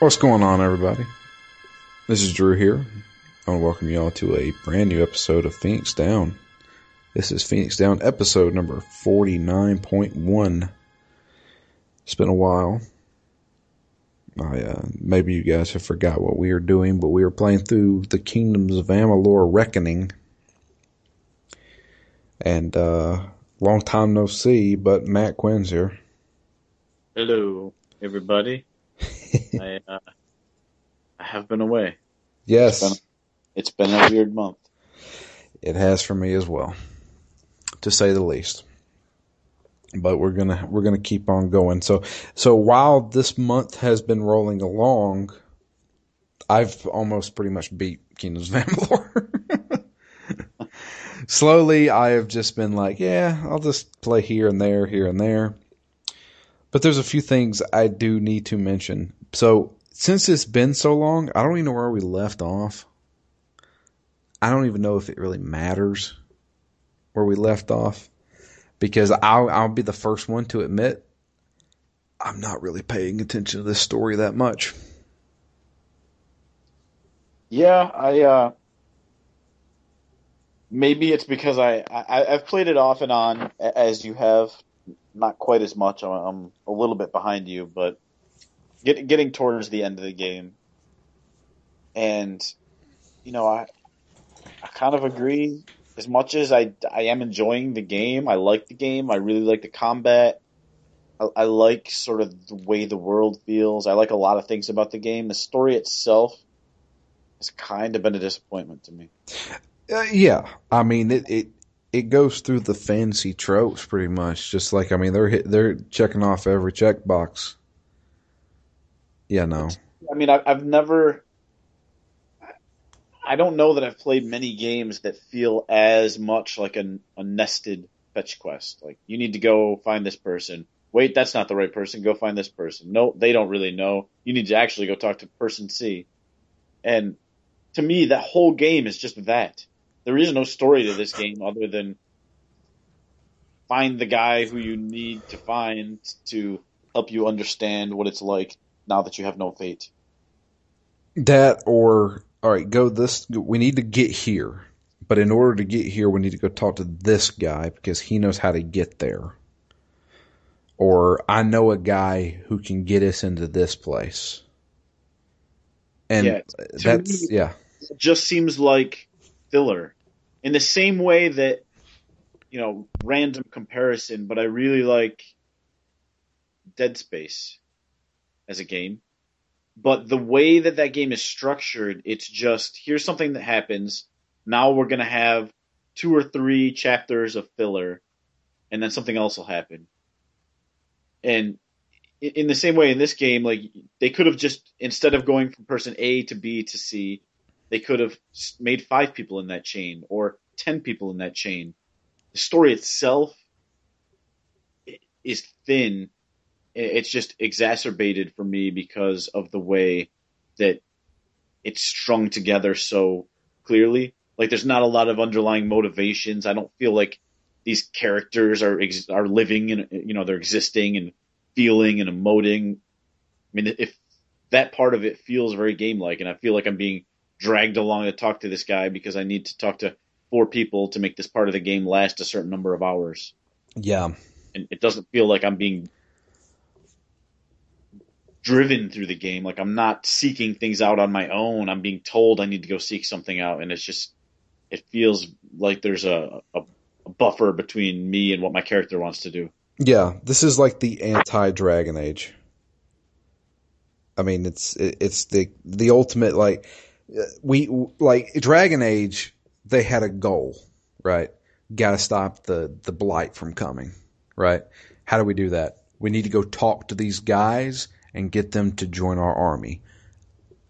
What's going on, everybody? This is Drew here. I want to welcome you all to a brand new episode of Phoenix Down. This is Phoenix Down episode number 49.1. It's been a while. I, uh, maybe you guys have forgot what we are doing, but we are playing through the Kingdoms of Amalur Reckoning. And, uh, long time no see, but Matt Quinn's here. Hello, everybody. Have been away. Yes. It's been, it's been a weird month. It has for me as well, to say the least. But we're gonna we're gonna keep on going. So so while this month has been rolling along, I've almost pretty much beat Kingdoms of Amalur. Slowly, I have just been like, yeah, I'll just play here and there, here and there. But there's a few things I do need to mention. So since it's been so long, I don't even know where we left off. I don't even know if it really matters where we left off because I'll, I'll be the first one to admit I'm not really paying attention to this story that much. Yeah, I, uh, maybe it's because I, I, I've played it off and on as you have, not quite as much. I'm a little bit behind you, but get, getting towards the end of the game. And, you know, I, I kind of agree. As much as I, I am enjoying the game, I like the game. I really like the combat. I, I like sort of the way the world feels. I like a lot of things about the game. The story itself has kind of been a disappointment to me. Uh, yeah, I mean it, it it goes through the fancy tropes pretty much. Just like I mean they're hit, they're checking off every checkbox. Yeah, no. I mean, I've never. I don't know that I've played many games that feel as much like a, a nested fetch quest. Like you need to go find this person. Wait, that's not the right person. Go find this person. No, they don't really know. You need to actually go talk to person C. And to me, that whole game is just that. There is no story to this game other than find the guy who you need to find to help you understand what it's like now that you have no fate. That or all right, go this. We need to get here, but in order to get here, we need to go talk to this guy because he knows how to get there. Or I know a guy who can get us into this place. And Yeah, that's me- yeah. It just seems like filler. In the same way that, you know, random comparison, but I really like Dead Space as a game. But the way that that game is structured, it's just here's something that happens. Now we're gonna have two or three chapters of filler, and then something else will happen. And in the same way in this game, like they could have just instead of going from person A to B to C, they could have made five people in that chain or ten people in that chain. The story itself is thin. It's just exacerbated for me because of the way that it's strung together so clearly. Like there's not a lot of underlying motivations. I don't feel like these characters are ex- are living and you know they're existing and feeling and emoting. I mean, if that part of it feels very game like, and I feel like I'm being dragged along to talk to this guy because I need to talk to four people to make this part of the game last a certain number of hours, Yeah. and it doesn't feel like I'm being driven through the game. Like I'm not seeking things out on my own. I'm being told I need to go seek something out, and it's just it feels like there's a, a, a buffer between me and what my character wants to do. Yeah, this is like the anti Dragon Age. I mean, it's it, it's the the ultimate like we like Dragon Age. They had a goal, right? Got to stop the the blight from coming, right? How do we do that? We need to go talk to these guys and get them to join our army.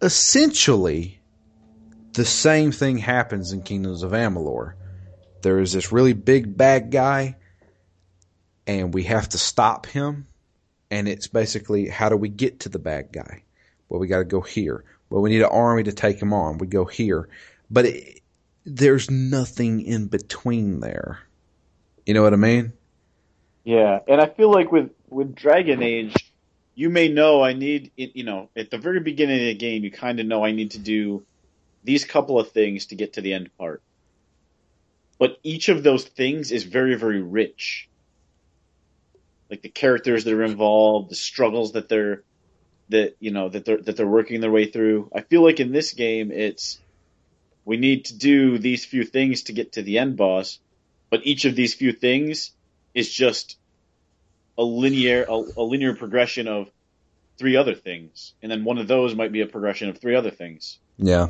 Essentially, the same thing happens in Kingdoms of Amalur. There is this really big bad guy and we have to stop him. And it's basically how do we get to the bad guy? Well, we got to go here. Well, we need an army to take him on. We go here, but it, there's nothing in between there. You know what I mean? Yeah, and I feel like with with Dragon Age, you may know I need, you know, at the very beginning of the game, you kind of know I need to do these couple of things to get to the end part. But each of those things is very, very rich. Like the characters that are involved, the struggles that they're, that, you know, that they're, that they're working their way through. I feel like in this game, it's, we need to do these few things to get to the end boss, but each of these few things is just a linear a, a, linear progression of three other things, and then one of those might be a progression of three other things. Yeah,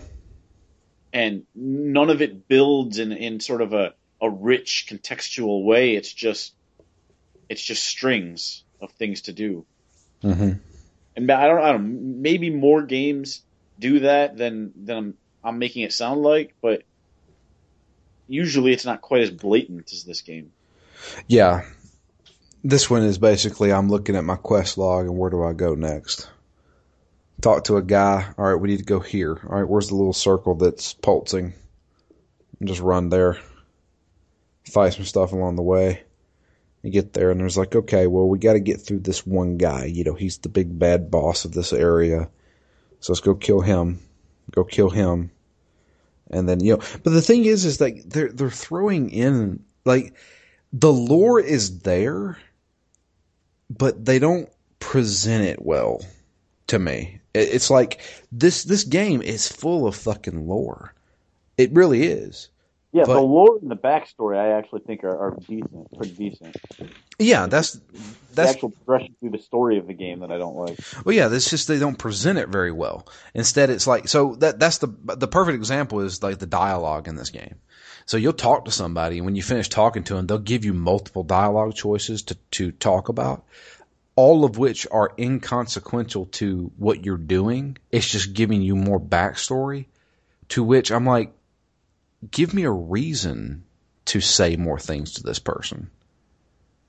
and none of it builds in in sort of a a rich contextual way. It's just it's just strings of things to do. Mm-hmm. And I don't I don't maybe more games do that than than I'm I'm making it sound like, but usually it's not quite as blatant as this game. Yeah. This one is basically I'm looking at my quest log and where do I go next? Talk to a guy. All right, we need to go here. All right, where's the little circle that's pulsing? And just run there. Fight some stuff along the way. You get there and there's like, okay, well, we got to get through this one guy. You know, he's the big bad boss of this area. So let's go kill him. Go kill him. And then, you know, but the thing is, is like they're, they're throwing in, like, the lore is there, but they don't present it well to me. It's like this this game is full of fucking lore. It really is. Yeah, but, the lore and the backstory I actually think are, are decent, pretty decent. Yeah, that's that's the actual progression through the story of the game that I don't like. Well, yeah, that's just they don't present it very well. Instead, it's like so that that's the the perfect example is like the dialogue in this game. So you'll talk to somebody, and when you finish talking to them, they'll give you multiple dialogue choices to to talk about, all of which are inconsequential to what you're doing. It's just giving you more backstory. To which I'm like, give me a reason to say more things to this person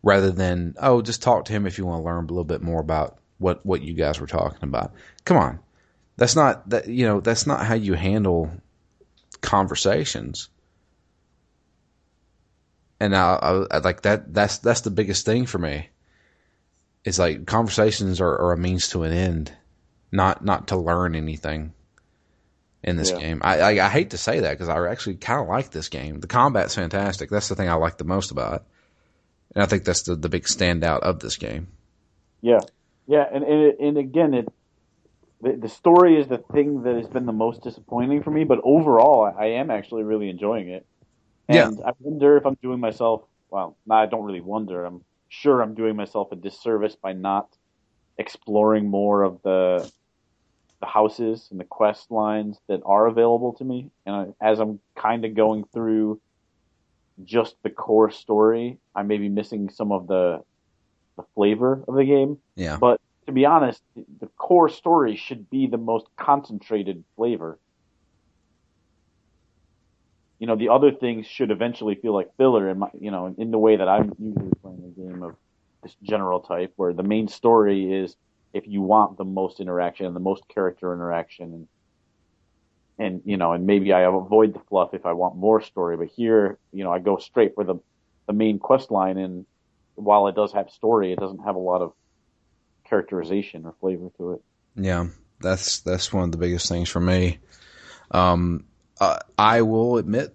rather than, oh, just talk to him if you want to learn a little bit more about what, what you guys were talking about. Come on. That's not that, you know, that's not how you handle conversations. And I, I, like that, that's, that's the biggest thing for me. Is like conversations are, are a means to an end, not, not to learn anything in this yeah. game. I, I, I hate to say that because I actually kind of like this game. The combat's fantastic. That's the thing I like the most about it, and I think that's the the big standout of this game. Yeah, yeah, and and, and again, it the, the story is the thing that has been the most disappointing for me. But overall, I am actually really enjoying it. And yeah. I wonder if I'm doing myself well. I don't really wonder. I'm sure I'm doing myself a disservice by not exploring more of the the houses and the quest lines that are available to me. And as I'm kind of going through just the core story, I may be missing some of the the flavor of the game. Yeah. But to be honest, the core story should be the most concentrated flavor. You know, the other things should eventually feel like filler in my, you know, in the way that I'm usually playing a game of this general type where the main story is if you want the most interaction and the most character interaction and and you know and maybe I avoid the fluff if I want more story but here you know I go straight for the the main quest line and while it does have story it doesn't have a lot of characterization or flavor to it. Yeah that's that's one of the biggest things for me. Um uh, I will admit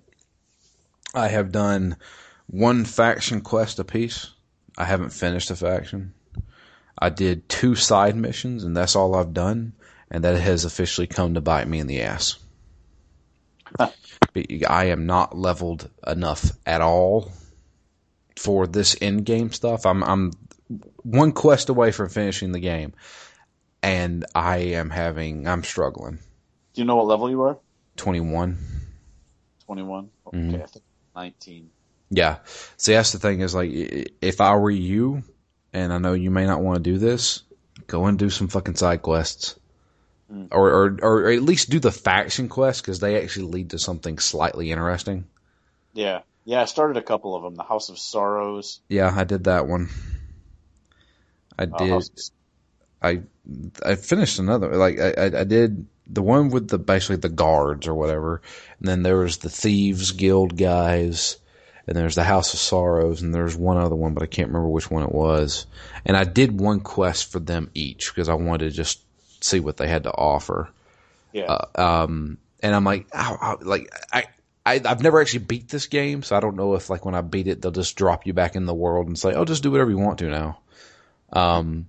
I have done one faction quest a piece I haven't finished a faction I did two side missions, and that's all I've done, and that has officially come to bite me in the ass. I am not leveled enough at all for this end game stuff. I'm I'm one quest away from finishing the game, and I am having I'm struggling. Do you know what level you are? Twenty one. Twenty one. Okay, mm-hmm. nineteen. Yeah. See, that's the thing is like if I were you, and I know you may not want to do this, go and do some fucking side quests. Mm. Or, or, or at least do the faction quests because they actually lead to something slightly interesting. Yeah. Yeah, I started a couple of them. The House of Sorrows. Yeah, I did that one. I uh, did. I I finished another. Like I, I, I did the one with the basically the guards or whatever, and then there was the thieves guild guys, and there's the House of Sorrows, and there's one other one, but I can't remember which one it was. And I did one quest for them each because I wanted to just see what they had to offer. Yeah. Uh, um, and I'm like, ow, ow, like I, I, I've never actually beat this game, so I don't know if like when I beat it, they'll just drop you back in the world and say, "Oh, just do whatever you want to now." Um,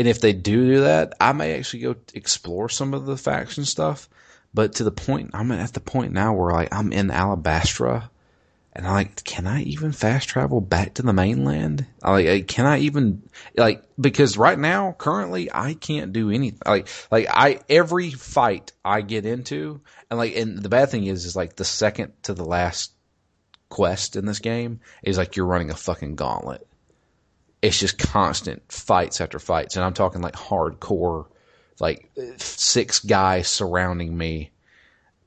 and if they do do that, I may actually go explore some of the faction stuff. But to the point, I'm at the point now where like I'm in Alabastra, and I'm like, can I even fast travel back to the mainland? I like, can I even like because right now, currently, I can't do anything. Like, like I every fight I get into, and like, and the bad thing is, is like the second to the last quest in this game is like you're running a fucking gauntlet. It's just constant fights after fights, and I'm talking like hardcore, like six guys surrounding me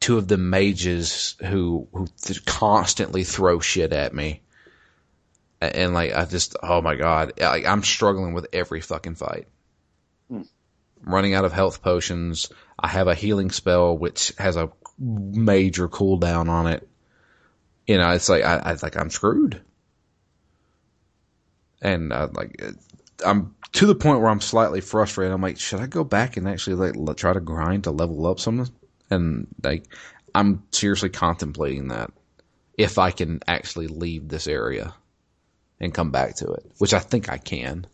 two of the mages who who th- constantly throw shit at me, and, and, like I just oh my god, like I'm struggling with every fucking fight. I'm running out of health potions. I have a healing spell which has a major cooldown on it. You know, it's like I, I like I'm screwed, and uh, like I'm to the point where I'm slightly frustrated. I'm like, should I go back and actually like try to grind to level up some and like I'm seriously contemplating that if I can actually leave this area and come back to it, which I think I can.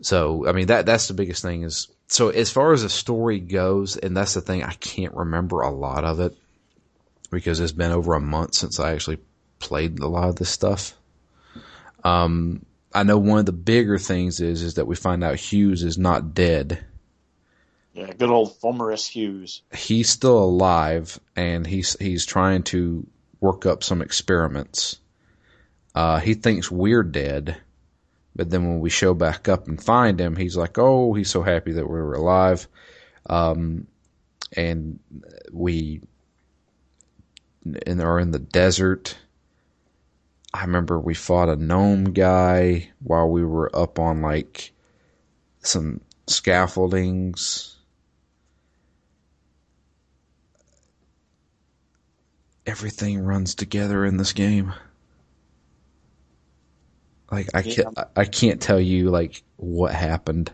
So, I mean, that, that's the biggest thing is, so as far as the story goes, and that's the thing, I can't remember a lot of it because it's been over a month since I actually played a lot of this stuff. Um, I know one of the bigger things is, is that we find out Hughes is not dead yeah, good old Fomorous Hughes. He's still alive, and he's he's trying to work up some experiments. Uh, he thinks we're dead, but then when we show back up and find him, he's like, "Oh, he's so happy that we are alive." Um, and we and are in the desert. I remember we fought a gnome guy while we were up on like some scaffoldings everything runs together in this game. Like I yeah. can't, I can't tell you like what happened.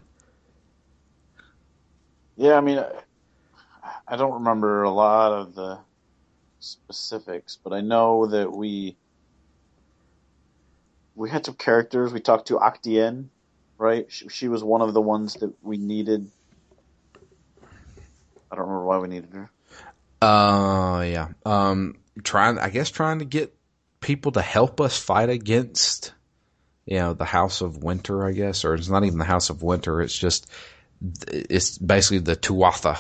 Yeah, I mean, I don't remember a lot of the specifics, but I know that we we had some characters. We talked to Octien, right? She, she was one of the ones that we needed. I don't remember why we needed her. Uh, yeah. Um, trying, I guess, trying to get people to help us fight against, you know, the House of Winter, I guess, or it's not even the House of Winter. It's just, it's basically the Tuatha,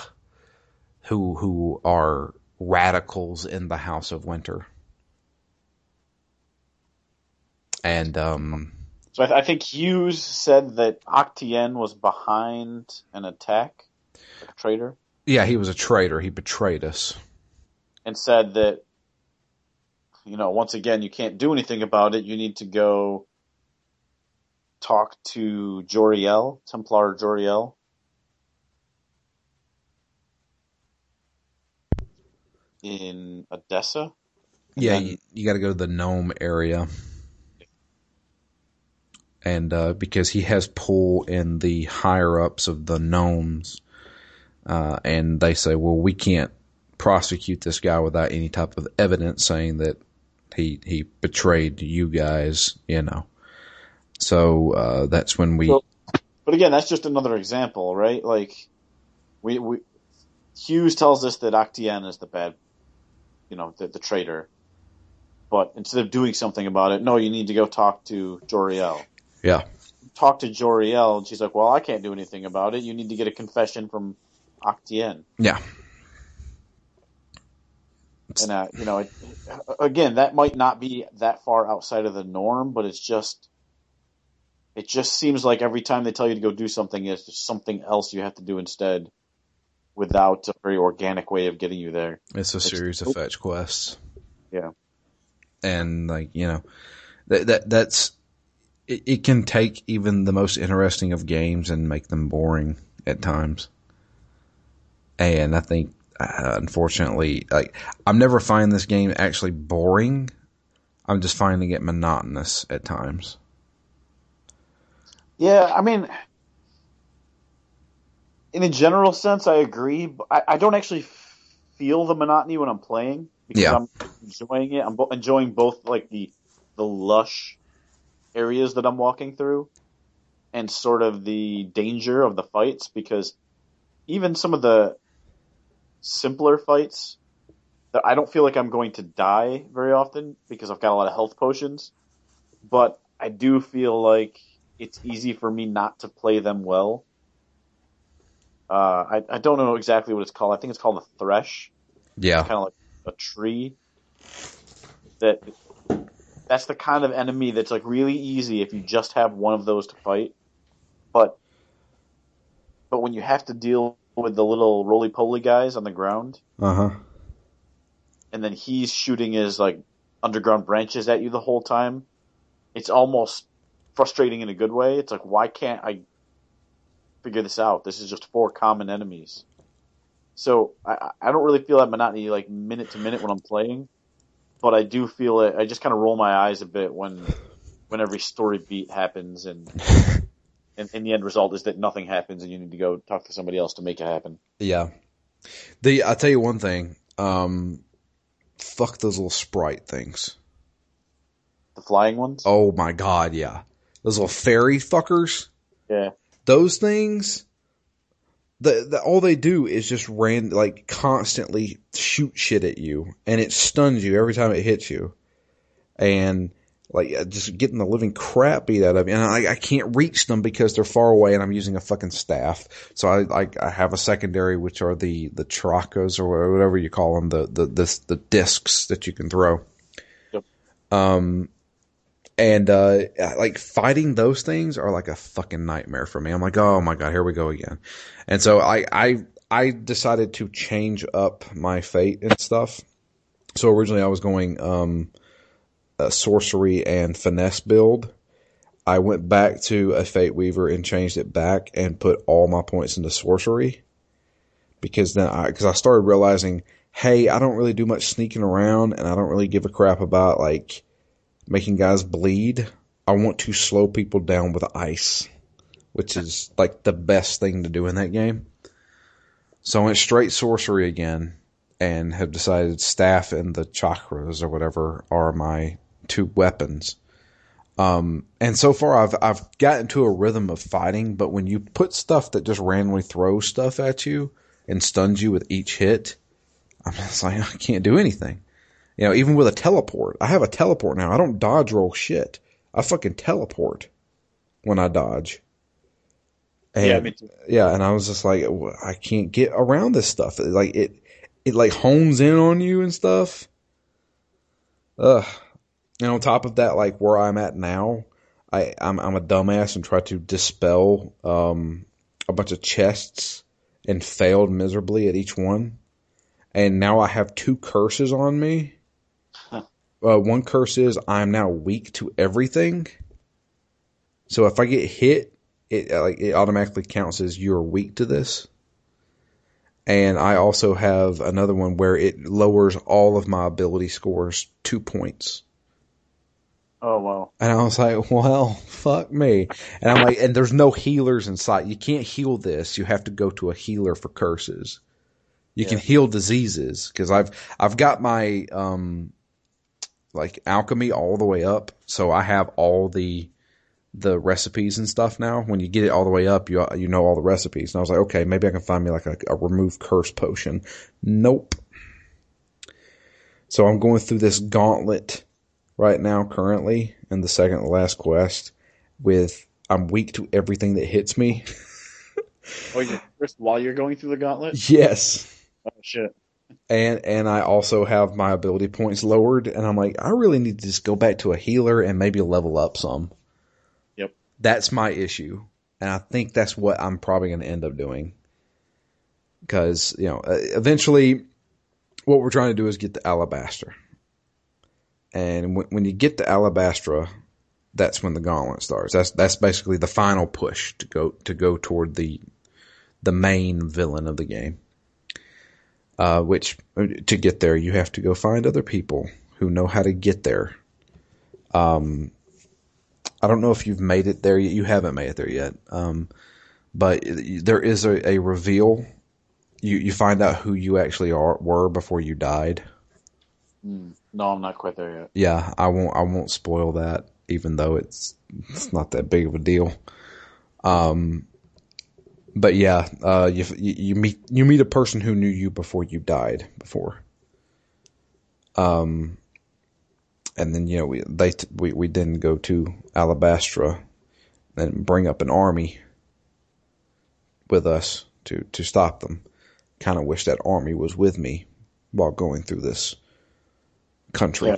who who are radicals in the House of Winter. And um, so I, th- I think Hughes said that Octien was behind an attack, a traitor. Yeah, he was a traitor. He betrayed us. And said that, you know, once again, you can't do anything about it. You need to go talk to Joriel, Templar Joriel. In Adessa? Yeah, then, you, you got to go to the gnome area. And uh, because he has pull in the higher ups of the gnomes uh, and they say, well, we can't prosecute this guy without any type of evidence saying that he he betrayed you guys, you know. So uh, that's when we. but again, that's just another example, right? Like we we Hughes tells us that Octien is the bad, you know, the, the traitor. But instead of doing something about it, no, you need to go talk to Joriel. Yeah. Talk to Joriel, and she's like, "Well, I can't do anything about it. You need to get a confession from Octien. Yeah. And uh, you know, it, again, that might not be that far outside of the norm, but it's just, it just seems like every time they tell you to go do something, it's just something else you have to do instead, without a very organic way of getting you there. It's a series it's, of fetch quests. Yeah. And like you know, that that that's it, it can take even the most interesting of games and make them boring at times and I think uh, unfortunately, like I'm never finding this game actually boring. I'm just finding it monotonous at times. Yeah, I mean, in a general sense, I agree. But I, I don't actually feel the monotony when I'm playing because Yeah. I'm enjoying it. I'm bo- enjoying both like the the lush areas that I'm walking through and sort of the danger of the fights because even some of the simpler fights that I don't feel like I'm going to die very often because I've got a lot of health potions, but I do feel like it's easy for me not to play them well. Uh, I, I don't know exactly what it's called. I think it's called a thresh Yeah. kind of like a tree. That that's the kind of enemy that's like really easy if you just have one of those to fight. But but when you have to deal with the little roly poly guys on the ground, Uh huh. and then he's shooting his like underground branches at you the whole time, it's almost frustrating in a good way. It's like why can't I figure this out? This is just four common enemies. So I, I don't really feel that monotony like minute to minute when I'm playing, but I do feel it. I just kind of roll my eyes a bit when when every story beat happens, and and, and the end result is that nothing happens, and you need to go talk to somebody else to make it happen. Yeah. The I'll tell you one thing. Um, fuck those little sprite things. The flying ones, Oh my god, yeah. Those little fairy fuckers. yeah, Those things. The, the all they do is just ran like constantly shoot shit at you, and it stuns you every time it hits you, and like uh, just getting the living crap beat out of you. And I, I can't reach them because they're far away, and I'm using a fucking staff. So I I, I have a secondary, which are the the tracas or whatever you call them, the the the, the discs that you can throw. Yep. Um, and uh, like fighting those things are like a fucking nightmare for me. I'm like, oh my god, here we go again. And so I I I decided to change up my fate and stuff. So originally I was going um, sorcery and finesse build. I went back to a fate weaver and changed it back and put all my points into sorcery because then I because I started realizing, hey, I don't really do much sneaking around and I don't really give a crap about like making guys bleed. I want to slow people down with ice, which is like the best thing to do in that game. So I went straight sorcery again and have decided staff and the chakras or whatever are my two weapons. Um, and so far I've, I've gotten to a rhythm of fighting, but when you put stuff that just randomly throws stuff at you and stuns you with each hit, I'm just like, I can't do anything. You know, even with a teleport, I have a teleport now. I don't dodge roll shit. I fucking teleport when I dodge. And, yeah, yeah, and I was just like, I can't get around this stuff. Like it, it like hones in on you and stuff. Ugh. And on top of that, like where I'm at now, I I'm I'm a dumbass and try to dispel um a bunch of chests and failed miserably at each one. And now I have two curses on me. Uh, one curse is I'm now weak to everything. So if I get hit, it uh, like it automatically counts as you're weak to this. And I also have another one where it lowers all of my ability scores two points. Oh wow. And I was like, well, fuck me. And I'm like, and there's no healers in sight. You can't heal this. You have to go to a healer for curses. You can heal diseases because I've I've got my um like alchemy all the way up, so I have all the the recipes and stuff now. When you get it all the way up, you you know all the recipes. And I was like, okay, maybe I can find me like a, a remove curse potion. Nope. So I'm going through this gauntlet right now, currently in the second to last quest. With I'm weak to everything that hits me. Oh, you're while you're going through the gauntlet. yes. Oh shit. And and I also have my ability points lowered, and I'm like, I really need to just go back to a healer and maybe level up some. Yep. That's my issue, and I think that's what I'm probably going to end up doing. Because you know, uh, eventually, what we're trying to do is get the alabaster, and when, when you get the alabaster, that's when the gauntlet starts. That's that's basically the final push to go to go toward the the main villain of the game uh, which to get there you have to go find other people who know how to get there Um, I don't know if you've made it there yet. You haven't made it there yet. Um, but there is a, a reveal. You you find out who you actually are were before you died. Mm. No, I'm not quite there yet. Yeah, I won't. I won't spoil that, even though it's it's not that big of a deal. Um, but yeah, uh, you you meet you meet a person who knew you before you died before. Um, and then you know we they we we then go to Alabastra and bring up an army with us to to stop them. Kind of wish that army was with me while going through this country. Yeah.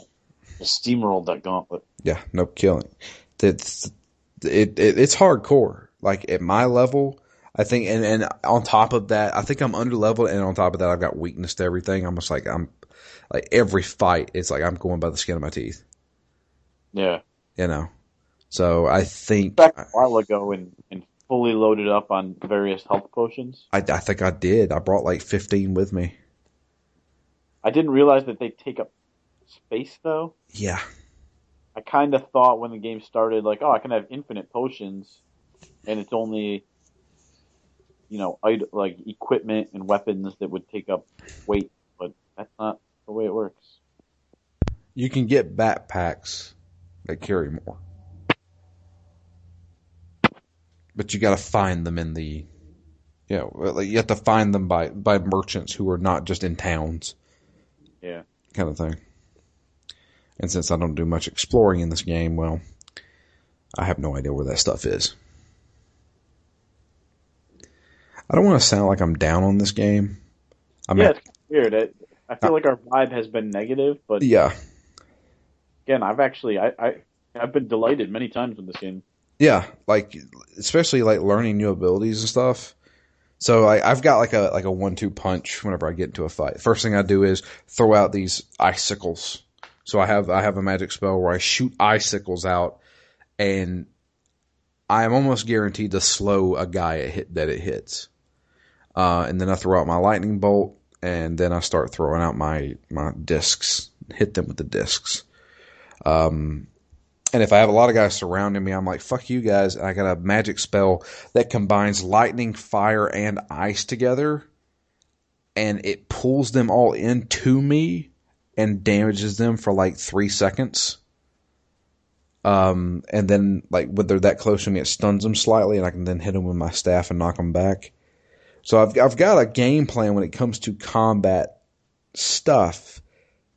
Steamrolled that gauntlet. Yeah, no killing. It's it, it it's hardcore. Like at my level, I think, and and on top of that, I think I'm under leveled, and on top of that, I've got weakness to everything. I'm just like I'm like every fight, it's like I'm going by the skin of my teeth. Yeah. You know. So I think back a while ago and, and fully loaded up on various health potions. I, I think I did. I brought like 15 with me. I didn't realize that they take up space though. Yeah. I kind of thought when the game started, like, oh, I can have infinite potions, and it's only, you know, like equipment and weapons that would take up weight, but that's not the way it works. You can get backpacks that carry more. But you got to find them in the, you know, you have to find them by by merchants who are not just in towns. Yeah. Kind of thing. And since I don't do much exploring in this game, well, I have no idea where that stuff is. I don't want to sound like I'm down on this game. I'm yeah, at, it's weird. It, I feel uh, like our vibe has been negative, but yeah. Again, I've actually I, I I've been delighted many times with this game. Yeah, like especially like learning new abilities and stuff. So I, have got like a like a one two punch whenever I get into a fight. First thing I do is throw out these icicles. So I have I have a magic spell where I shoot icicles out, and I am almost guaranteed to slow a guy hit, that it hits. Uh, and then I throw out my lightning bolt, and then I start throwing out my my discs, hit them with the discs. Um, and if I have a lot of guys surrounding me, I'm like, fuck you guys. And I got a magic spell that combines lightning, fire, and ice together. And it pulls them all into me and damages them for like three seconds. Um, and then like when they're that close to me, it stuns them slightly, and I can then hit them with my staff and knock them back. So I've I've got a game plan when it comes to combat stuff.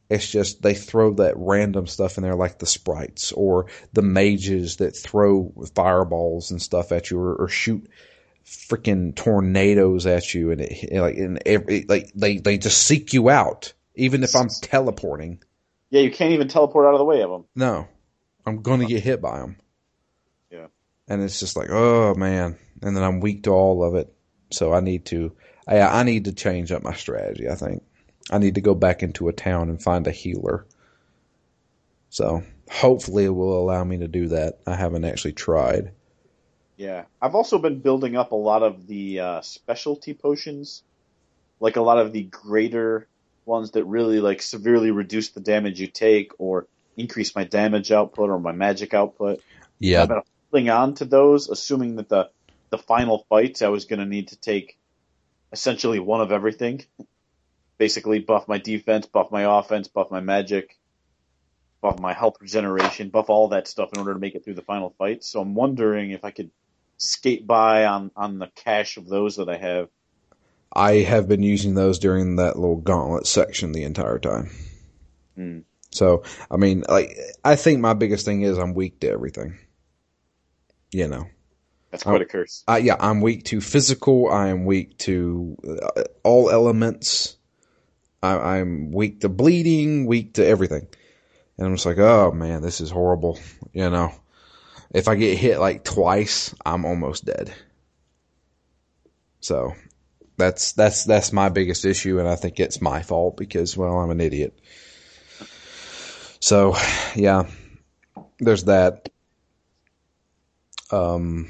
It's just they throw that random stuff in there, like the sprites or the mages that throw fireballs and stuff at you, or, or shoot freaking tornadoes at you, and it like and every like they they just seek you out, even if I'm teleporting. Yeah, you can't even teleport out of the way of them. No, I'm gonna get hit by them. Yeah, and it's just like, oh man, and then I'm weak to all of it. So I need to, I, I need to change up my strategy. I think I need to go back into a town and find a healer. So hopefully it will allow me to do that. I haven't actually tried. Yeah, I've also been building up a lot of the uh, specialty potions, like a lot of the greater ones that really like severely reduce the damage you take or increase my damage output or my magic output. Yeah, I've been holding on to those, assuming that the the final fights, I was going to need to take essentially one of everything. Basically, buff my defense, buff my offense, buff my magic, buff my health regeneration, buff all that stuff in order to make it through the final fight. So I'm wondering if I could skate by on, on the cache of those that I have. I have been using those during that little gauntlet section the entire time. Hmm. So, I mean, like, I think my biggest thing is I'm weak to everything. You know, that's quite a curse. Uh, yeah, I'm weak to physical. I am weak to uh, all elements. I, am weak to bleeding, weak to everything. And I'm just like, oh man, this is horrible. You know, if I get hit like twice, I'm almost dead. So that's that's that's my biggest issue, and I think it's my fault because well, I'm an idiot. So, yeah, there's that. Um,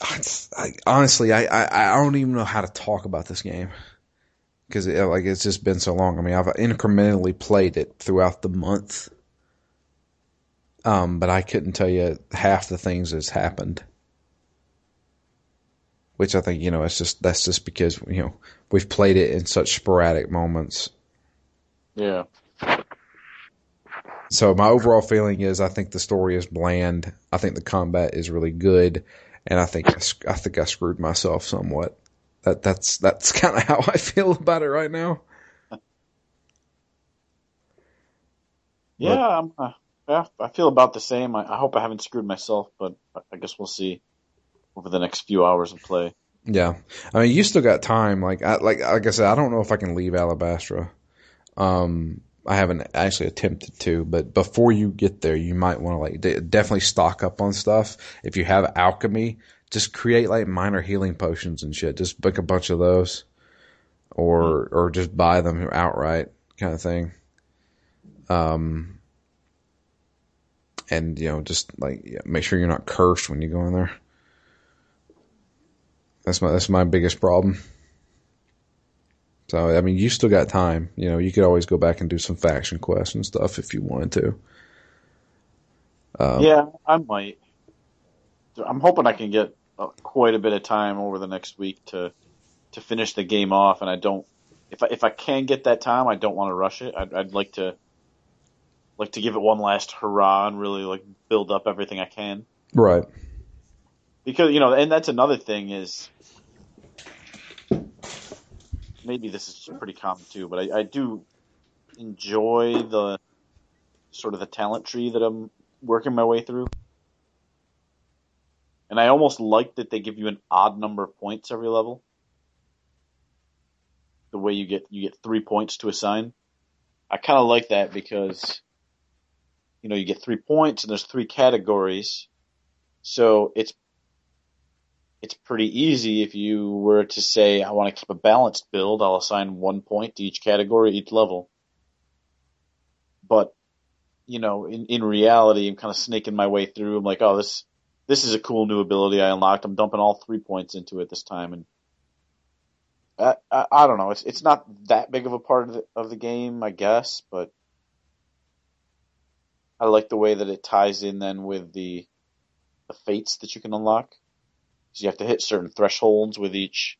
I, honestly, I, I, I don't even know how to talk about this game because it, like it's just been so long. I mean, I've incrementally played it throughout the month, Um, but I couldn't tell you half the things that's happened. Which I think, you know, it's just that's just because, you know, we've played it in such sporadic moments. Yeah. So my overall feeling is I think the story is bland. I think the combat is really good, and I think I, I think I screwed myself somewhat. That that's that's kind of how I feel about it right now. Yeah, I'm, uh, yeah, I feel about the same. I, I hope I haven't screwed myself, but I guess we'll see over the next few hours of play. Yeah, I mean, you still got time. Like, I, like, like I said, I don't know if I can leave Alabastra. Um, I haven't actually attempted to, but before you get there, you might want to like de- definitely stock up on stuff. If you have alchemy, just create like minor healing potions and shit. Just book a bunch of those, or or just buy them outright, kind of thing. Um, and you know, just like yeah, make sure you're not cursed when you go in there. That's my that's my biggest problem. So I mean, you still got time. You know, you could always go back and do some faction quests and stuff if you wanted to. Um, yeah, I might. I'm hoping I can get uh, quite a bit of time over the next week to to finish the game off, and I don't. If I if I can get that time, I don't want to rush it. I'd, I'd like to like to give it one last hurrah and really like build up everything I can. Right. Because you know, and that's another thing is maybe this is pretty common too, but I, I do enjoy the sort of the talent tree that I'm working my way through. And I almost like that they give you an odd number of points every level. The way you get you get three points to assign. I kind of like that because you know you get three points and there's three categories, so it's it's pretty easy if you were to say, I want to keep a balanced build, I'll assign one point to each category, each level. But, you know, in, in reality, I'm kind of snaking my way through. I'm like, oh, this, this is a cool new ability I unlocked. I'm dumping all three points into it this time. And I, I, I don't know. It's, it's not that big of a part of the, of the game, I guess, but I like the way that it ties in then with the, the fates that you can unlock. So you have to hit certain thresholds with each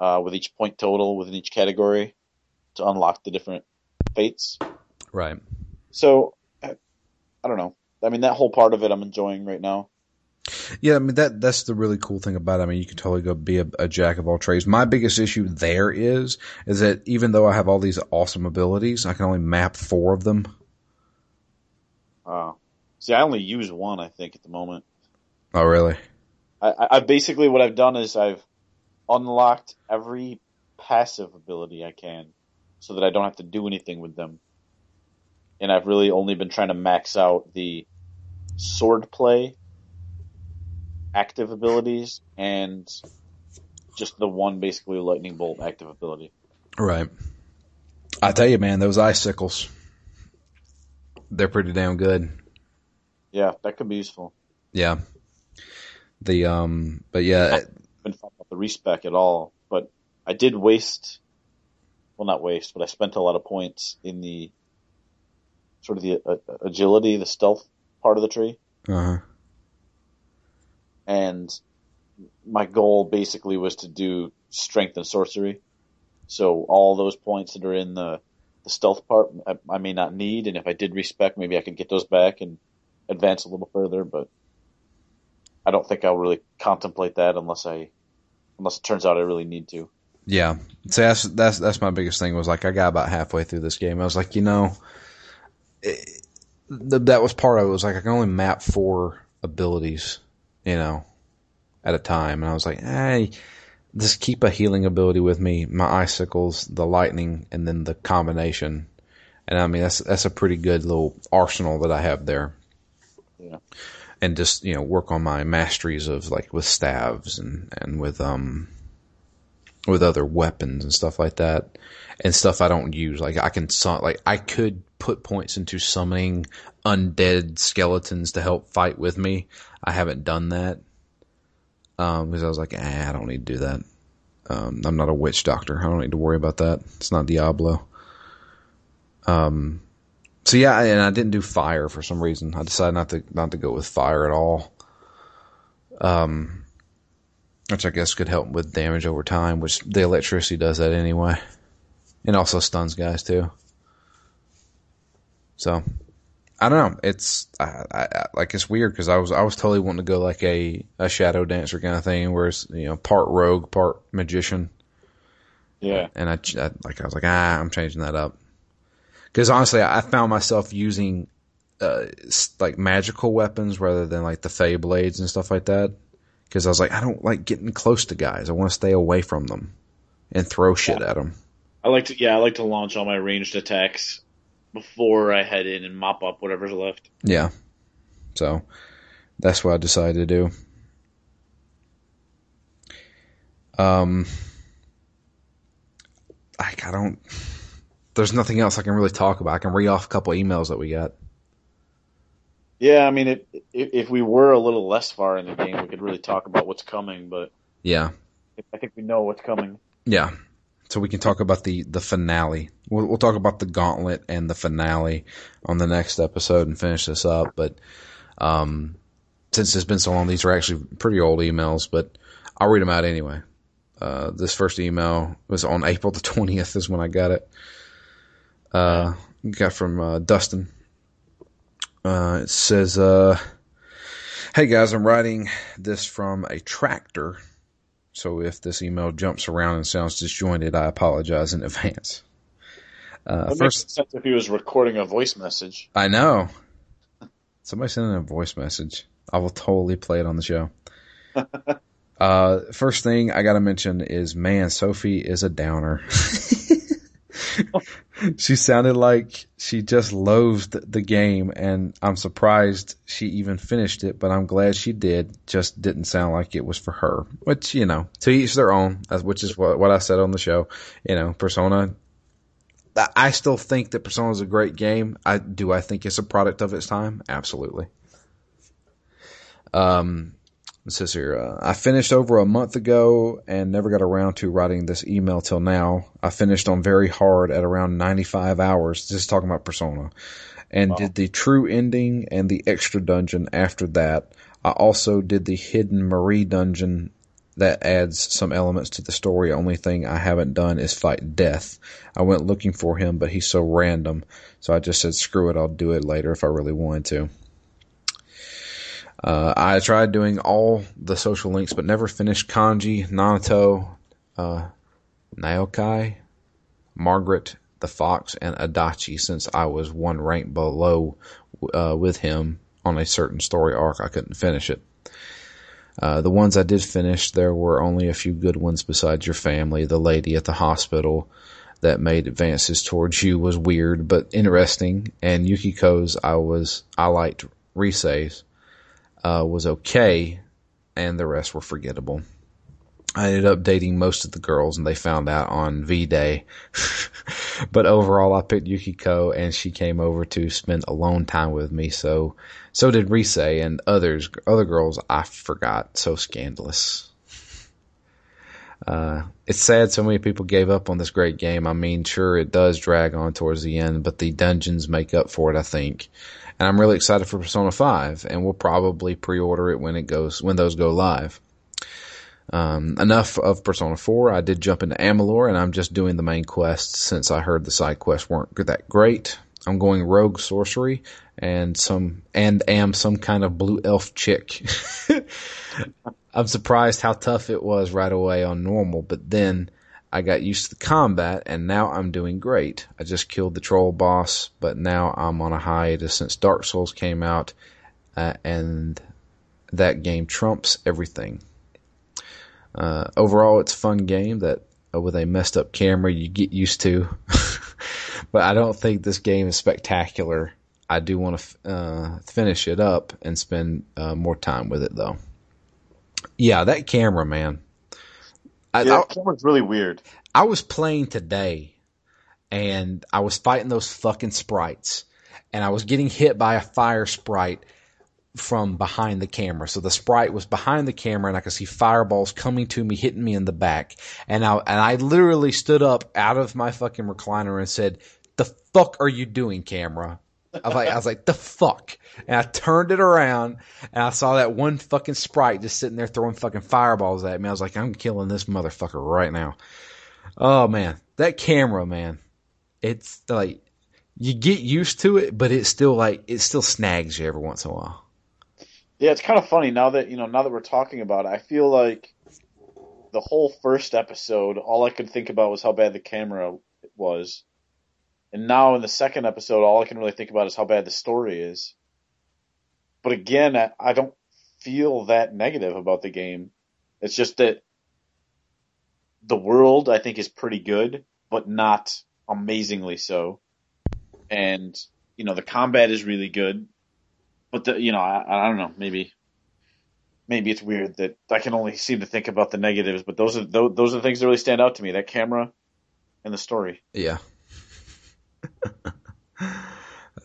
uh, with each point total within each category to unlock the different fates. Right. So I, I don't know. I mean, that whole part of it I'm enjoying right now. Yeah, I mean that that's the really cool thing about it. I mean, you can totally go be a, a, jack of all trades. My biggest issue there is is that even though I have all these awesome abilities, I can only map four of them. Oh, uh, see, I only use one. I think at the moment. Oh, really? I, I basically what I've done is I've unlocked every passive ability I can, so that I don't have to do anything with them. And I've really only been trying to max out the sword play active abilities and just the one basically lightning bolt active ability. Right. I tell you, man, those icicles, they're pretty damn good. Yeah, that could be useful. Yeah. The um, but yeah, been fun about the respec at all. But I did waste, well, not waste, but I spent a lot of points in the sort of the uh, agility, the stealth part of the tree. Uh-huh. And my goal basically was to do strength and sorcery. So all those points that are in the the stealth part, I, I may not need, and if I did respec, maybe I could get those back and advance a little further. But I don't think I'll really contemplate that unless I, unless it turns out I really need to. Yeah, so that's that's that's my biggest thing was like I got about halfway through this game. I was like, you know, it, that was part of it. Was like I can only map four abilities, you know, at a time, and I was like, hey, just keep a healing ability with me, my icicles, the lightning, and then the combination. And I mean that's that's a pretty good little arsenal that I have there. Yeah and just you know work on my masteries of like with staves and and with um with other weapons and stuff like that and stuff I don't use. Like I can like I could put points into summoning undead skeletons to help fight with me. I haven't done that um because I was like eh, I don't need to do that. Um I'm not a witch doctor. I don't need to worry about that. It's not Diablo. Um So yeah, and I didn't do fire for some reason. I decided not to not to go with fire at all. Um, which I guess could help with damage over time, which the electricity does that anyway, and also stuns guys too. So I don't know. It's I, I, like it's weird because I was I was totally wanting to go like a a shadow dancer kind of thing, where it's you know part rogue, part magician. Yeah. And I, I like I was like ah, I'm changing that up because honestly, I found myself using uh, like magical weapons rather than like the faeblades and stuff like that. Because I was like, I don't like getting close to guys. I want to stay away from them and throw shit Yeah. at them. I like to yeah, I like to launch all my ranged attacks before I head in and mop up whatever's left. Yeah. So that's what I decided to do. Um, like I don't. There's nothing else I can really talk about. I can read off a couple emails that we got. Yeah, I mean, if if if we were a little less far in the game, we could really talk about what's coming. But Yeah, I think we know what's coming. yeah. So we can talk about the the finale. We'll, we'll talk about the gauntlet and the finale on the next episode and finish this up. But um, since it's been so long, these are actually pretty old emails, but I'll read them out anyway. Uh, this first email was on April the 20th is when I got it. Uh, got from, uh, Dustin. Uh, it says, uh, Hey guys, I'm writing this from a tractor. So if this email jumps around and sounds disjointed, I apologize in advance. Uh, first, makes sense if he was recording a voice message. I know. Somebody sent in a voice message. I will totally play it on the show. uh, first thing I gotta mention is, man, Sophie is a downer. she sounded like she just loathed the game and I'm surprised she even finished it, but I'm glad she did. Just didn't sound like it was for her, which, you know, to each their own, which is what, what I said on the show. You know, Persona I- still think that Persona is a great game. I do. I think it's a product of its time. Absolutely. Um, it says here, uh, I finished over a month ago and never got around to writing this email till now. I finished on very hard at around 95 hours, just talking about Persona, and Wow. did the true ending and the extra dungeon after that. I also did the hidden Marie dungeon that adds some elements to the story. Only thing I haven't done is fight Death. I went looking for him, but he's so random. So I just said, screw it, I'll do it later if I really wanted to. Uh, I tried doing all the social links, but never finished Kanji, Nanato, uh, Naokai, Margaret, the Fox, and Adachi since I was one rank below uh, with him on a certain story arc. I couldn't finish it. Uh, the ones I did finish, there were only a few good ones besides your family. The lady at the hospital that made advances towards you was weird but interesting, and Yukiko's I was I liked Rise's uh, was okay, and the rest were forgettable. I ended up dating most of the girls, and they found out on V Day. but overall, I picked Yukiko, and she came over to spend alone time with me. So, so did Rise and others. Other girls I forgot. So scandalous. Uh, it's sad so many people gave up on this great game. I mean, sure, it does drag on towards the end, but the dungeons make up for it, I think. And I'm really excited for Persona 5, and we'll probably pre-order it when it goes, when those go live. Um, enough of Persona 4. I did jump into Amalur, and I'm just doing the main quests since I heard the side quests weren't that great. I'm going rogue sorcery and some and am some kind of blue elf chick. I'm surprised how tough it was right away on normal, but then I got used to the combat and now I'm doing great. I just killed the troll boss, but now I'm on a hiatus since Dark Souls came out, uh, and that game trumps everything. Uh, overall, it's a fun game that uh, with a messed up camera you get used to. but I don't think this game is spectacular. I do want to f- uh, finish it up and spend uh, more time with it though. Yeah, that camera, man. I, Yeah, that camera's really weird. I was playing today and I was fighting those fucking sprites and I was getting hit by a fire sprite from behind the camera. So the sprite was behind the camera and I could see fireballs coming to me, hitting me in the back. And I, and I literally stood up out of my fucking recliner and said, the fuck are you doing camera? I was like, I was like, the fuck. And I turned it around and I saw that one fucking sprite just sitting there throwing fucking fireballs at me. I was like, I'm killing this motherfucker right now. Oh man, that camera, man. It's like, you get used to it, but it's still like, it still snags you every once in a while. Yeah, it's kind of funny now that, you know, now that we're talking about it, I feel like the whole first episode, all I could think about was how bad the camera was. And now in the second episode, all I can really think about is how bad the story is. But again, I, I don't feel that negative about the game. It's just that the world I think is pretty good, but not amazingly so. And, you know, the combat is really good, but the, you know, I, I don't know, maybe, maybe it's weird that I can only seem to think about the negatives, but those are, those, those are the things that really stand out to me. That camera and the story. Yeah.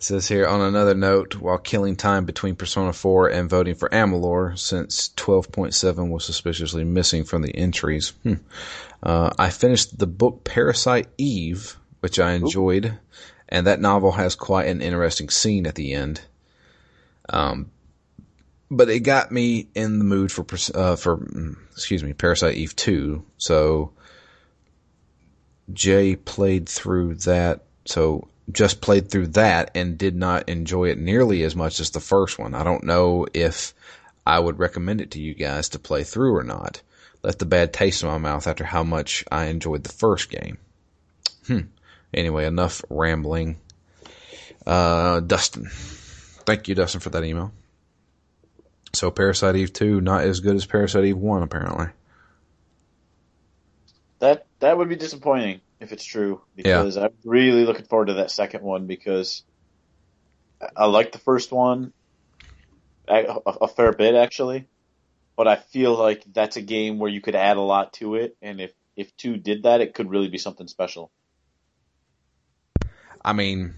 It says here on another note, while killing time between Persona 4 and voting for Amalur, since 12.7 was suspiciously missing from the entries, hmm. uh, I finished the book Parasite Eve, which I enjoyed, and that novel has quite an interesting scene at the end. Um, but it got me in the mood for uh, for mm, excuse me Parasite Eve 2, so Jay played through that. So just played through that and did not enjoy it nearly as much as the first one. I don't know if I would recommend it to you guys to play through or not. Left the bad taste in my mouth after how much I enjoyed the first game. Hmm. Anyway, enough rambling. Uh, Dustin. Thank you, Dustin, for that email. So Parasite Eve 2, not as good as Parasite Eve 1, apparently. That that would be disappointing if it's true because yeah. I'm really looking forward to that second one because I like the first one a, a, fair bit actually, but I feel like that's a game where you could add a lot to it, and if if two did that, it could really be something special. I mean,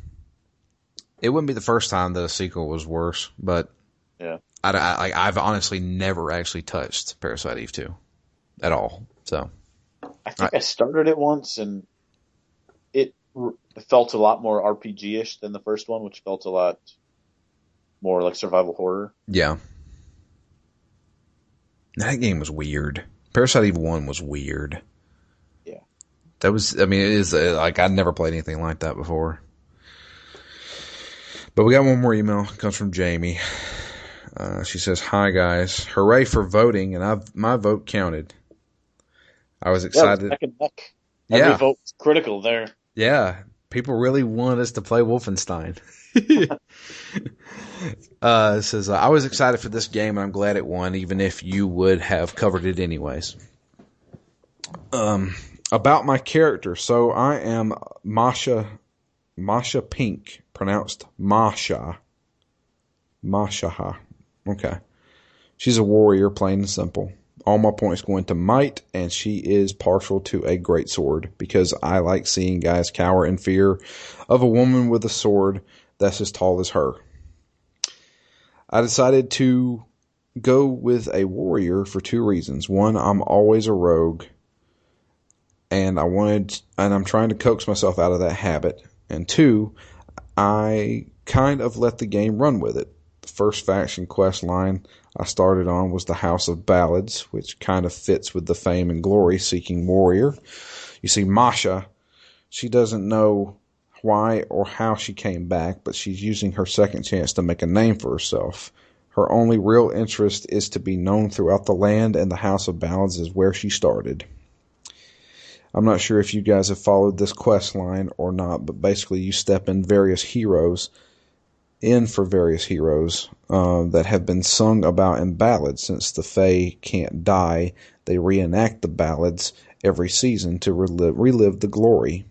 it wouldn't be the first time that a sequel was worse, but yeah, I, I I've honestly never actually touched Parasite Eve two at all, so. I think I, I started it once and felt a lot more RPG ish than the first one, which felt a lot more like survival horror. Yeah. That game was weird. Parasite Eve 1 was weird. Yeah. That was, I mean, it is uh, like I'd never played anything like that before. But we got one more email. It comes from Jamie. Uh, she says, "Hi guys, hooray for voting, and I've my vote counted. I was excited. Yeah, was neck Every yeah. vote was critical there. Yeah, people really wanted us to play Wolfenstein. uh, says I was excited for this game and I'm glad it won, even if you would have covered it anyways. Um, about my character, so I am Masha, Masha Pink, pronounced Masha, Masha. Okay, she's a warrior, plain and simple all my points going to might, and she is partial to a great sword because I like seeing guys cower in fear of a woman with a sword that's as tall as her. I decided to go with a warrior for two reasons. One, I'm always a rogue, and I wanted, and I'm trying to coax myself out of that habit. And two, I kind of let the game run with it. The first faction quest line I started on was the House of Ballads, which kind of fits with the fame and glory seeking warrior. You see, Masha, she doesn't know why or how she came back, but she's using her second chance to make a name for herself. Her only real interest is to be known throughout the land, and the House of Ballads is where she started. I'm not sure if you guys have followed this quest line or not, but basically you step in various heroes in for various heroes uh, that have been sung about in ballads. Since the Fae can't die, they reenact the ballads every season to relive, relive the glory.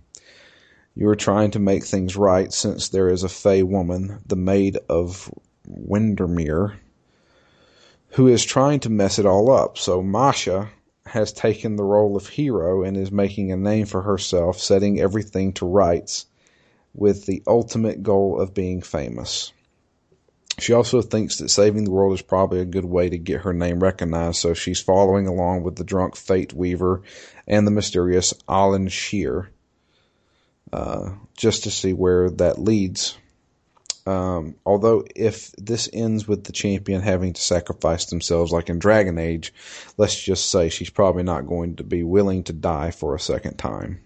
You are trying to make things right since there is a Fae woman, the Maid of Windemere, who is trying to mess it all up. So Masha has taken the role of hero and is making a name for herself, setting everything to rights with the ultimate goal of being famous. She also thinks that saving the world is probably a good way to get her name recognized, so she's following along with the drunk Fate Weaver and the mysterious Alyn Shir, uh, just to see where that leads. Um, although if this ends with the champion having to sacrifice themselves like in Dragon Age, let's just say she's probably not going to be willing to die for a second time.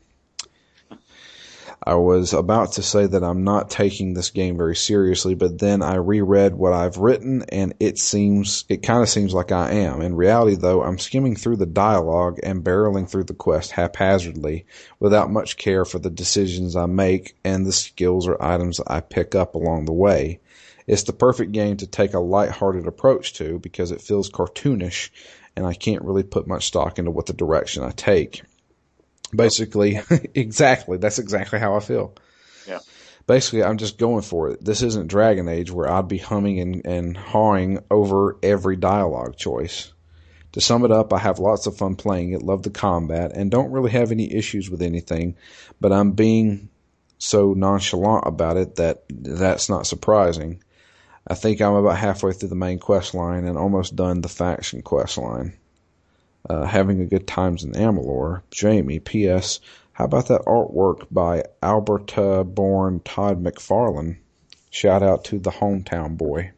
I was about to say that I'm not taking this game very seriously, but then I reread what I've written and it seems, it kind of seems like I am. In reality though, I'm skimming through the dialogue and barreling through the quest haphazardly without much care for the decisions I make and the skills or items I pick up along the way. It's the perfect game to take a light-hearted approach to because it feels cartoonish and I can't really put much stock into what the direction I take. Basically, exactly. That's exactly how I feel. Yeah. Basically, I'm just going for it. This isn't Dragon Age where I'd be humming and, and hawing over every dialogue choice. To sum it up, I have lots of fun playing it, love the combat, and don't really have any issues with anything, but I'm being so nonchalant about it that that's not surprising. I think I'm about halfway through the main quest line and almost done the faction quest line uh, having a good times in Amalur. Jamie, P.S. How about that artwork by Alberta born Todd McFarlane? Shout out to the hometown boy.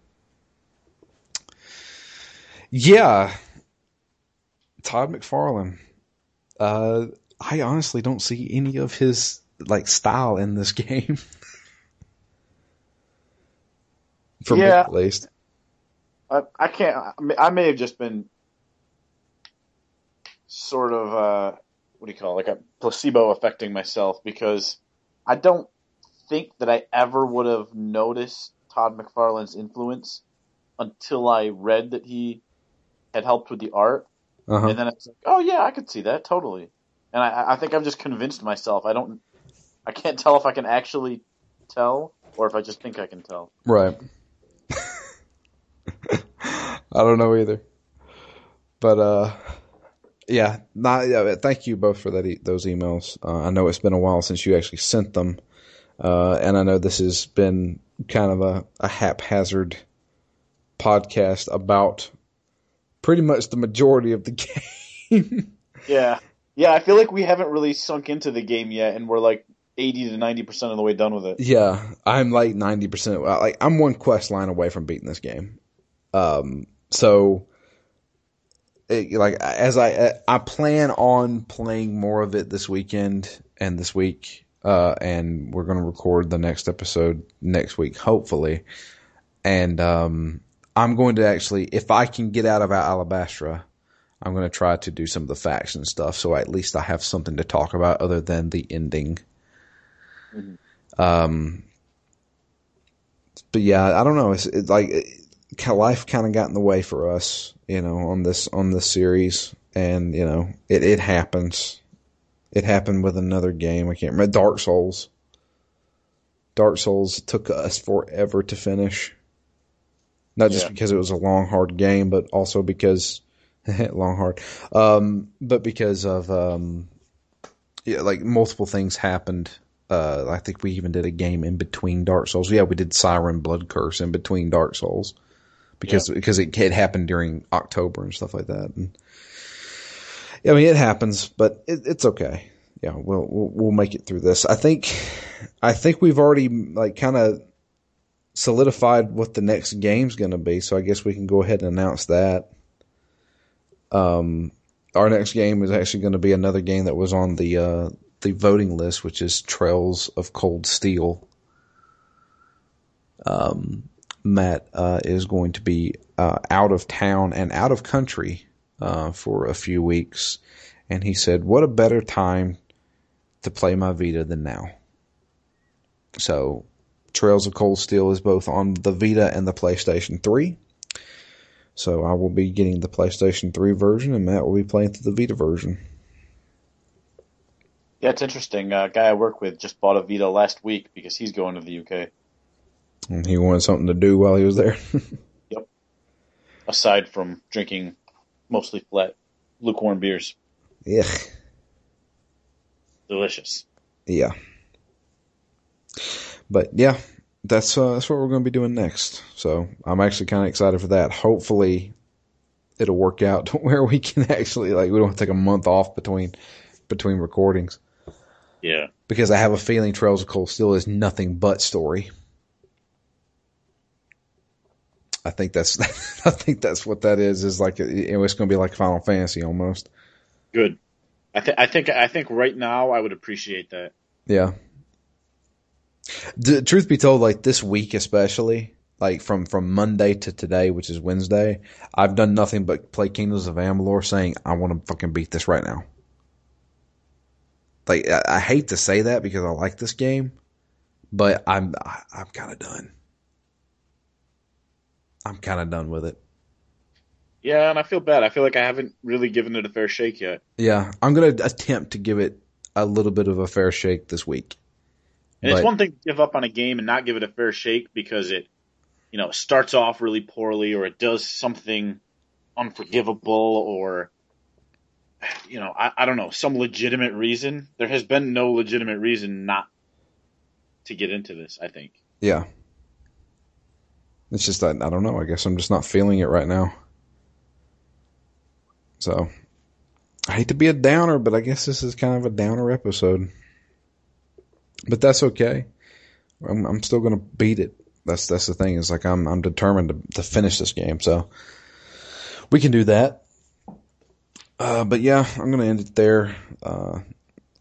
Yeah, Todd McFarlane. Uh, I honestly don't see any of his like style in this game. For Yeah. me, at least. I, I can't. I may- I may have just been sort of uh, what do you call it, like a placebo affecting myself because I don't think that I ever would have noticed Todd McFarlane's influence until I read that he had helped with the art, Uh huh. and then I was like, oh yeah, I could see that totally. And I, I think I've just convinced myself. I don't. I can't tell if I can actually tell or if I just think I can tell. Right. I don't know either. But uh yeah, not yeah, thank you both for that e- those emails. Uh, I know it's been a while since you actually sent them. Uh and I know this has been kind of a, a haphazard podcast about pretty much the majority of the game. Yeah. Yeah, I feel like we haven't really sunk into the game yet, and we're like 80 to 90% of the way done with it. Yeah, I'm like ninety percent. Like I'm one quest line away from beating this game. Um, so it, like as I I plan on playing more of it this weekend and this week. Uh, and we're going to record the next episode next week, hopefully. And um, I'm going to actually, if I can get out of Alabastra, I'm going to try to do some of the faction stuff. So at least I have something to talk about other than the ending. Um, but yeah, I don't know. It's, it's like it, life kind of got in the way for us, you know, on this on this series, and you know, it it happens. It happened with another game. I can't remember. Dark Souls. Dark Souls took us forever to finish. Not just Yeah. because it was a long, hard game, but also because long, hard. Um, but because of um, yeah, like multiple things happened. Uh, I think we even did a game in between Dark Souls. Yeah, we did Siren Blood Curse in between Dark Souls because because it had happened during October and stuff like that. And I mean, it happens, but it, it's okay. Yeah, we'll, we'll we'll make it through this. I think I think we've already like kind of solidified what the next game's going to be. So I guess we can go ahead and announce that. Um, our next game is actually going to be another game that was on the uh, the voting list, which is Trails of Cold Steel. Um, Matt uh, is going to be uh, out of town and out of country uh, for a few weeks, and he said, "What a better time to play my Vita than now." So, Trails of Cold Steel is both on the Vita and the PlayStation 3. So I will be getting the PlayStation 3 version, and Matt will be playing through the Vita version. Yeah, it's interesting. A guy I work with just bought a Vita last week because he's going to the UK. And he wanted something to do while he was there. yep. Aside from drinking mostly flat, lukewarm beers, yeah, delicious. yeah. But yeah, that's uh, that's what we're going to be doing next. So I'm actually kind of excited for that. Hopefully, it'll work out to where we can actually like we don't take a month off between between recordings Yeah, because I have a feeling Trails of Cold Steel is nothing but story. I think that's I think that's what that is. Is like it's going to be like Final Fantasy almost. Good. I think I think I think right now I would appreciate that. Yeah. The truth be told, like this week especially, like from from Monday to today, which is Wednesday, I've done nothing but play Kingdoms of Amalur, saying I want to fucking beat this right now. Like I, I hate to say that because I like this game, but I'm I, I'm kind of done. I'm kind of done with it. Yeah, and I feel bad. I feel like I haven't really given it a fair shake yet. Yeah, I'm gonna attempt to give it a little bit of a fair shake this week. And it's one thing to give up on a game and not give it a fair shake because it, you know, starts off really poorly or it does something unforgivable or, you know, I, I don't know, some legitimate reason. There has been no legitimate reason not to get into this, I think. Yeah. It's just that, I don't know. I guess I'm just not feeling it right now. So, I hate to be a downer, but I guess this is kind of a downer episode. But that's okay. I'm, I'm still to beat it. That's that's the thing. Is like I'm I'm determined to to finish this game. So we can do that. Uh, but yeah, I'm to end it there. Uh,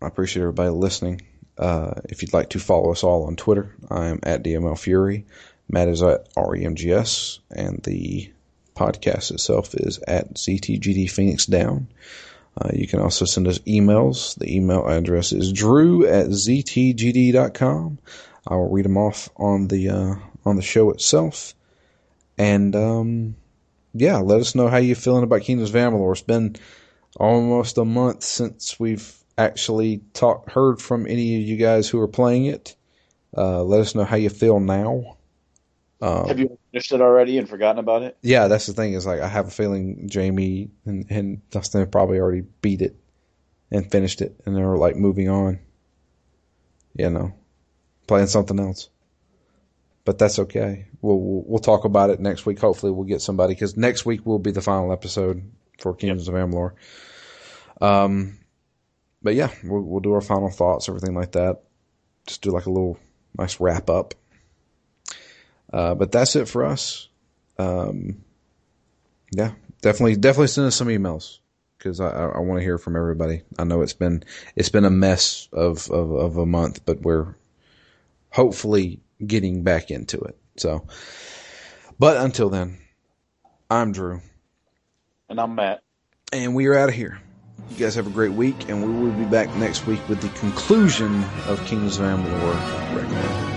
I appreciate everybody listening. Uh, if you'd like to follow us all on Twitter, I am at DML Fury. Matt is at REMGS, and the podcast itself is at ZTGD Phoenix Down. Uh, you can also send us emails. The email address is drew at ztgd.com. I will read them off on the uh, on the show itself. And um, yeah, let us know how you're feeling about Kingdoms of Amalur. It's been almost a month since we've actually talked, heard from any of you guys who are playing it. Uh, let us know how you feel now. Um, have you finished it already and forgotten about it? Yeah, that's the thing. Is like I have a feeling Jamie and, and Dustin have probably already beat it and finished it, and they're like moving on. You know, playing something else. But that's okay. We'll we'll, we'll talk about it next week. Hopefully, we'll get somebody because next week will be the final episode for Kingdoms yep. of Amalur. Um, but yeah, we'll, we'll do our final thoughts, everything like that. Just do like a little nice wrap up. Uh, but that's it for us. Um, yeah, definitely, definitely send us some emails because I, I want to hear from everybody. I know it's been it's been a mess of, of, of a month, but we're hopefully getting back into it. So, but until then, I'm Drew, and I'm Matt, and we are out of here. You guys have a great week, and we will be back next week with the conclusion of Kings of Amalur.